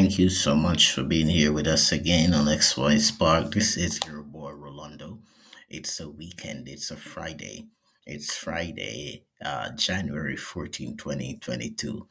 Thank you so much for being here with us again on XY Spark. This is your boy Rolando. It's a weekend, it's a Friday. It's Friday, uh, January 14, 2022.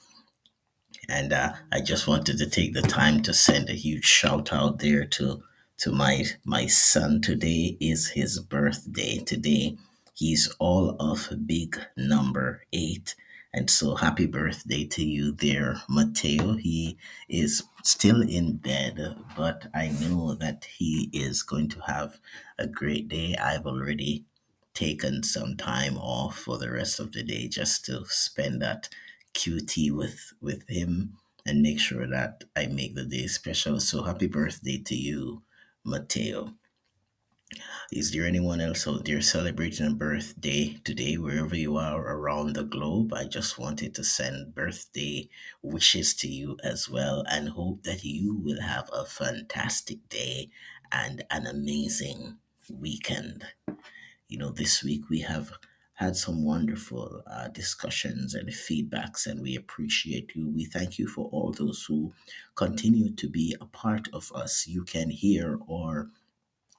And uh, I just wanted to take the time to send a huge shout out there to to my my son. Today is his birthday. Today he's all of big number eight. And so happy birthday to you there, Mateo. He is still in bed, but I know that he is going to have a great day. I've already taken some time off for the rest of the day just to spend that QT with with him and make sure that I make the day special. So happy birthday to you, Mateo. Is there anyone else out there celebrating a birthday today, wherever you are around the globe? I just wanted to send birthday wishes to you as well and hope that you will have a fantastic day and an amazing weekend. You know, this week we have had some wonderful uh, discussions and feedbacks, and we appreciate you. We thank you for all those who continue to be a part of us. You can hear or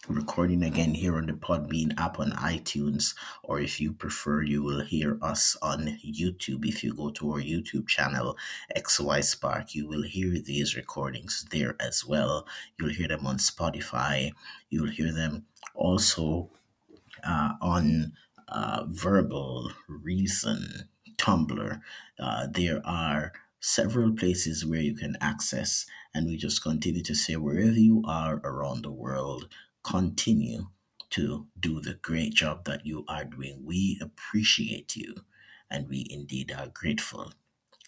recording again here on the Podbean app on iTunes, or if you prefer, you will hear us on YouTube. If you go to our YouTube channel, XY Spark, you will hear these recordings there as well. You'll hear them on Spotify. You'll hear them also uh, on uh, Verbal Reason, Tumblr. Uh, there are several places where you can access, and we just continue to say wherever you are around the world, continue to do the great job that you are doing. We appreciate you, and we indeed are grateful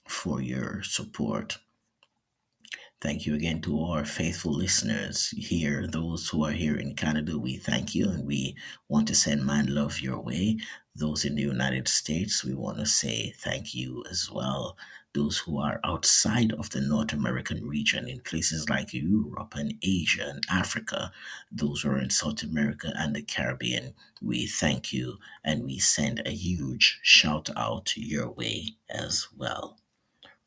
for your support. Thank you again to all our faithful listeners here, those who are here in Canada. We thank you and we want to send my love your way. Those in the United States, we want to say thank you as well. Those who are outside of the North American region in places like Europe and Asia and Africa, those who are in South America and the Caribbean, we thank you and we send a huge shout out your way as well.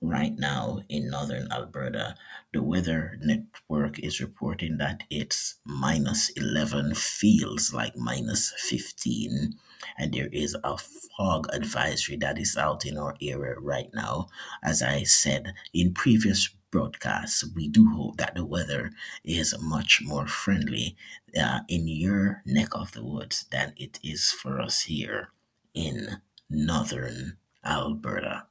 Right now in northern Alberta, the weather network is reporting that it's minus 11, feels like minus 15, and there is a fog advisory that is out in our area right now. As I said in previous broadcasts, we do hope that the weather is much more friendly uh, in your neck of the woods than it is for us here in northern Alberta.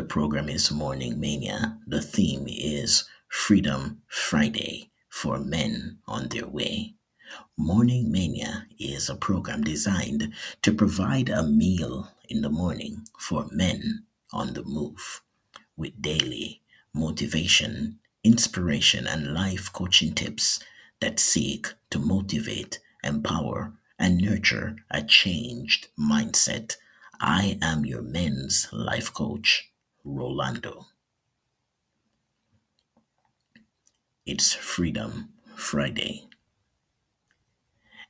The program is Morning Mania. The theme is Freedom Friday for Men on Their Way. Morning Mania is a program designed to provide a meal in the morning for men on the move with daily motivation, inspiration, and life coaching tips that seek to motivate, empower, and nurture a changed mindset. I am your men's life coach, Rolando. It's Freedom Friday.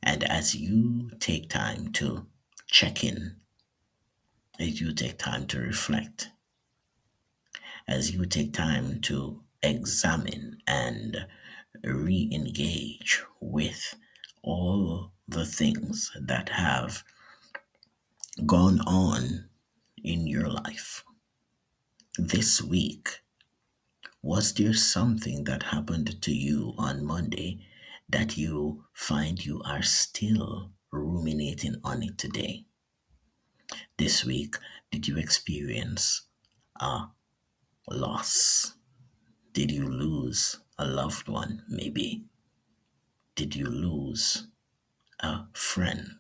And as you take time to check in, as you take time to reflect, as you take time to examine and re engage with all the things that have gone on in your life this week, was there something that happened to you on Monday that you find you are still ruminating on it today? This week, did you experience a loss? Did you lose a loved one, maybe? Did you lose a friend?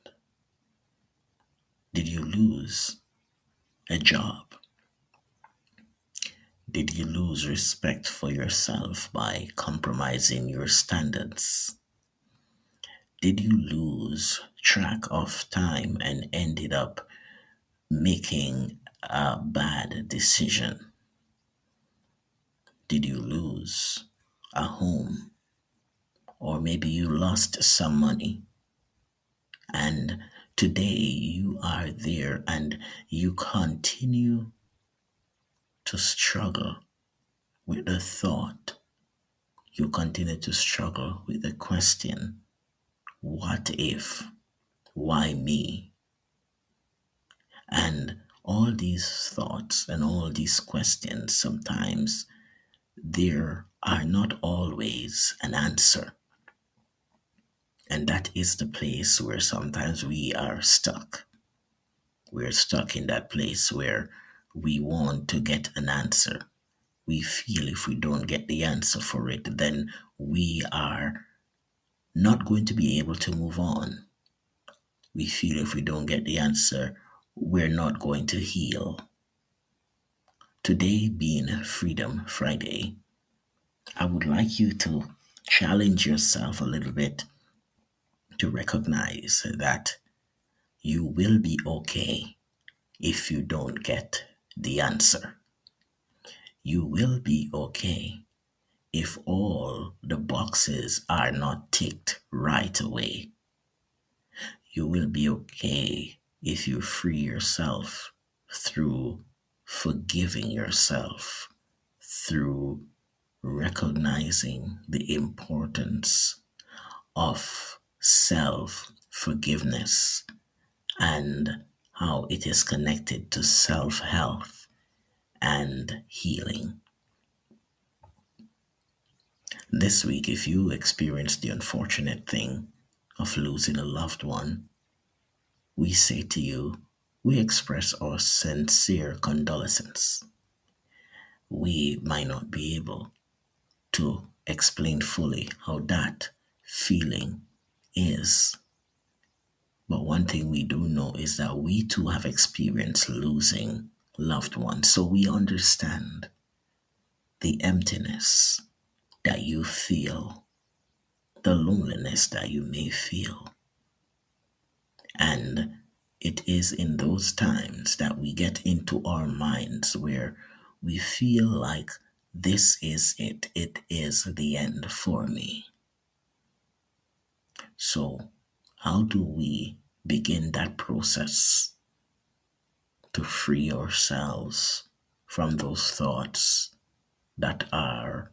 Did you lose a job? Did you lose respect for yourself by compromising your standards? Did you lose track of time and ended up making a bad decision? Did you lose a home? Or maybe you lost some money. And today you are there and you continue to struggle with the thought, you continue to struggle with the question, what if? Why me? And all these thoughts and all these questions sometimes there are not always an answer. And that is the place where sometimes we are stuck. We're stuck in that place where we want to get an answer. We feel if we don't get the answer for it, then we are not going to be able to move on. We feel if we don't get the answer, we're not going to heal. Today being Freedom Friday, I would like you to challenge yourself a little bit to recognize that you will be okay if you don't get the answer. You will be okay if all the boxes are not ticked right away. You will be okay if you free yourself through forgiving yourself, through recognizing the importance of self forgiveness and how it is connected to self health and healing. This week, if you experienced the unfortunate thing of losing a loved one, we say to you, we express our sincere condolences. We might not be able to explain fully how that feeling is. But one thing we do know is that we too have experienced losing loved ones. So we understand the emptiness that you feel, the loneliness that you may feel. And it is in those times that we get into our minds where we feel like this is it, it is the end for me. So, how do we begin that process to free ourselves from those thoughts that are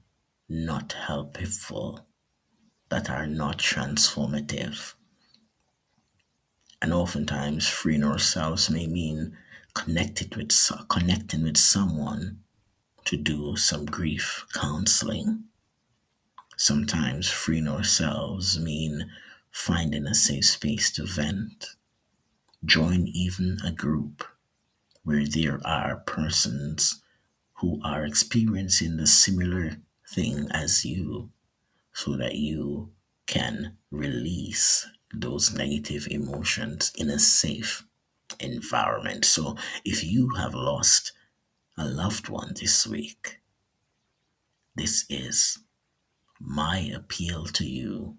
not helpful, that are not transformative? And oftentimes, freeing ourselves may mean connected with connecting with someone to do some grief counseling. Sometimes freeing ourselves mean finding a safe space to vent. Join even a group where there are persons who are experiencing the similar thing as you so that you can release those negative emotions in a safe environment. So if you have lost a loved one this week, this is my appeal to you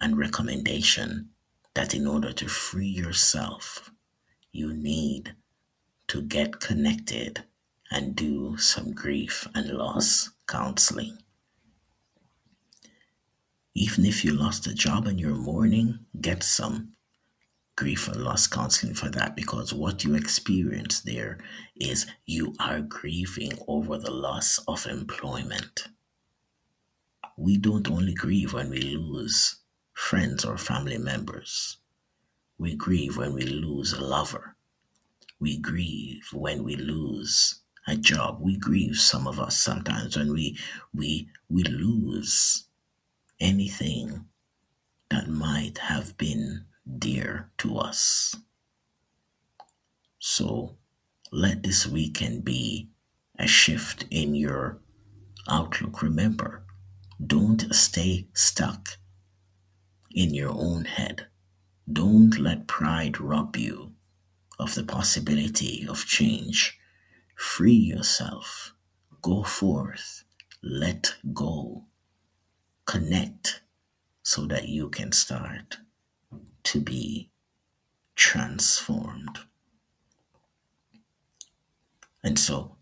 and recommendation that in order to free yourself, you need to get connected and do some grief and loss counseling. Even if you lost a job and you're mourning, get some grief and loss counseling for that because what you experience there is you are grieving over the loss of employment. We don't only grieve when we lose friends or family members. We grieve when we lose a lover. We grieve when we lose a job. We grieve some of us sometimes when we we we lose anything that might have been dear to us. So let this weekend be a shift in your outlook. Remember, don't stay stuck in your own head. Don't let pride rob you of the possibility of change. Free yourself. Go forth. Let go. Connect so that you can start to be transformed. And so,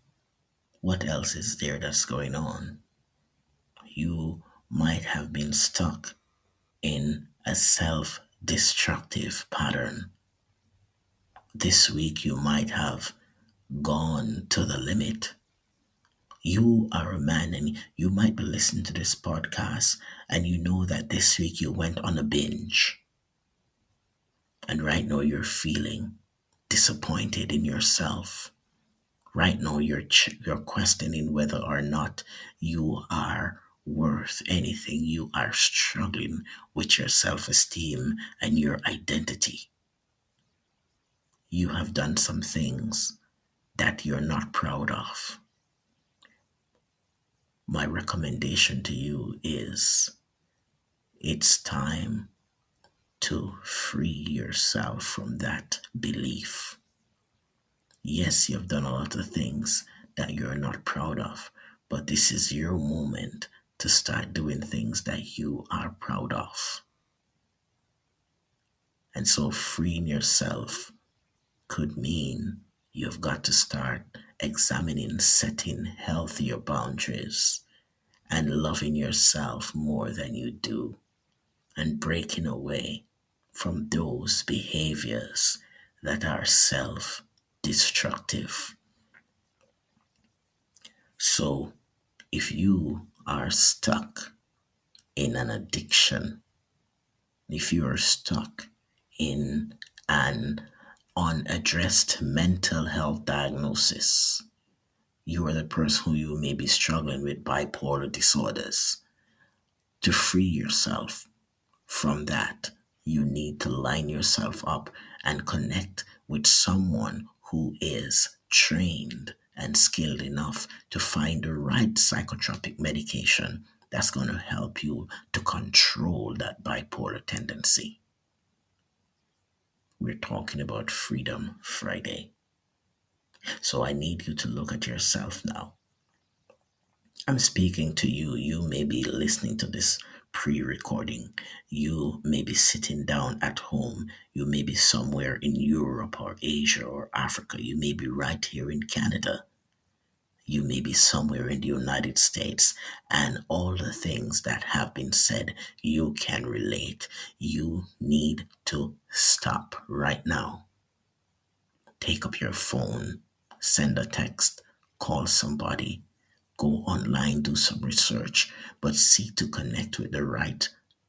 what else is there that's going on? You might have been stuck in a self destructive pattern. This week, you might have gone to the limit. You are a man and you might be listening to this podcast and you know that this week you went on a binge. And right now you're feeling disappointed in yourself. Right now you're ch- you're questioning whether or not you are worth anything. You are struggling with your self-esteem and your identity. You have done some things that you're not proud of. My recommendation to you is it's time to free yourself from that belief. Yes, you've done a lot of things that you're not proud of, but this is your moment to start doing things that you are proud of. And so freeing yourself could mean you've got to start examining setting healthier boundaries and loving yourself more than you do and breaking away from those behaviors that are self destructive. So, if you are stuck in an addiction, if you are stuck in an unaddressed mental health diagnosis, you are the person who you may be struggling with bipolar disorders. To free yourself from that, you need to line yourself up and connect with someone who is trained and skilled enough to find the right psychotropic medication that's going to help you to control that bipolar tendency. We're talking about Freedom Friday. So I need you to look at yourself now. I'm speaking to you. You may be listening to this pre recording. You may be sitting down at home. You may be somewhere in Europe or Asia or Africa. You may be right here in Canada. You may be somewhere in the United States, and all the things that have been said, you can relate. You need to stop right now. Take up your phone, send a text, call somebody, go online, do some research, but seek to connect with the right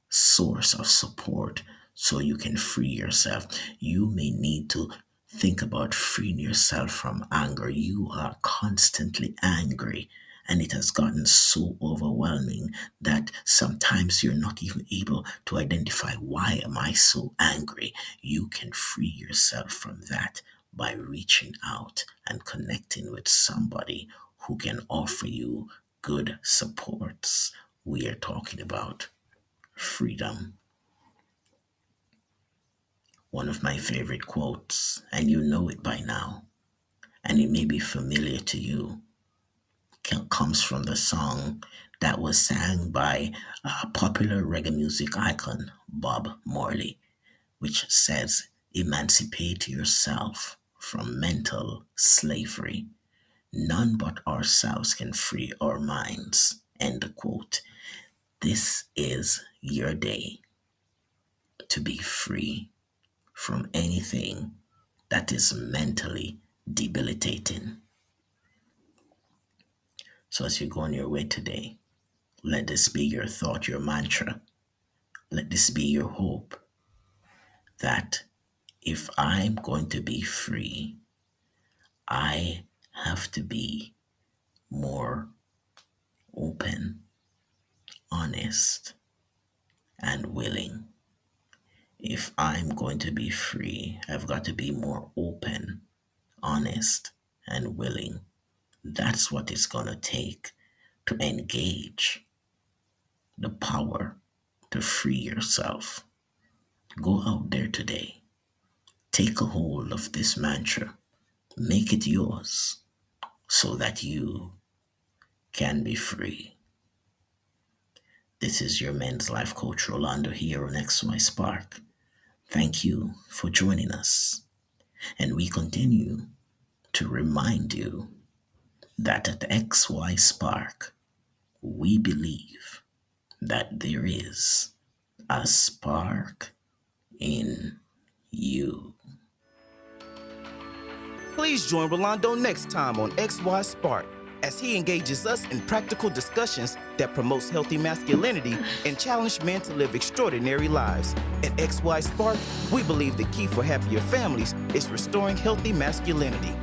source of support so you can free yourself. You may need to think about freeing yourself from anger. You are constantly angry. And it has gotten so overwhelming that sometimes you're not even able to identify why am I so angry. You can free yourself from that by reaching out and connecting with somebody who can offer you good supports. We are talking about freedom. One of my favorite quotes, and you know it by now, and it may be familiar to you, comes from the song that was sang by a popular reggae music icon, Bob Marley, which says, Emancipate yourself from mental slavery. None but ourselves can free our minds. End quote. This is your day to be free from anything that is mentally debilitating. So, as you go on your way today, let this be your thought, your mantra. Let this be your hope that if I'm going to be free, I have to be more open, honest, and willing. If I'm going to be free, I've got to be more open, honest, and willing. That's what it's going to take to engage the power to free yourself. Go out there today. Take a hold of this mantra. Make it yours so that you can be free. This is your men's life coach Rolando here on XY Spark. Thank you for joining us. And we continue to remind you that at XY Spark, we believe that there is a spark in you. Please join Rolando next time on XY Spark as he engages us in practical discussions that promotes healthy masculinity and challenge men to live extraordinary lives. At XY Spark, we believe the key for happier families is restoring healthy masculinity.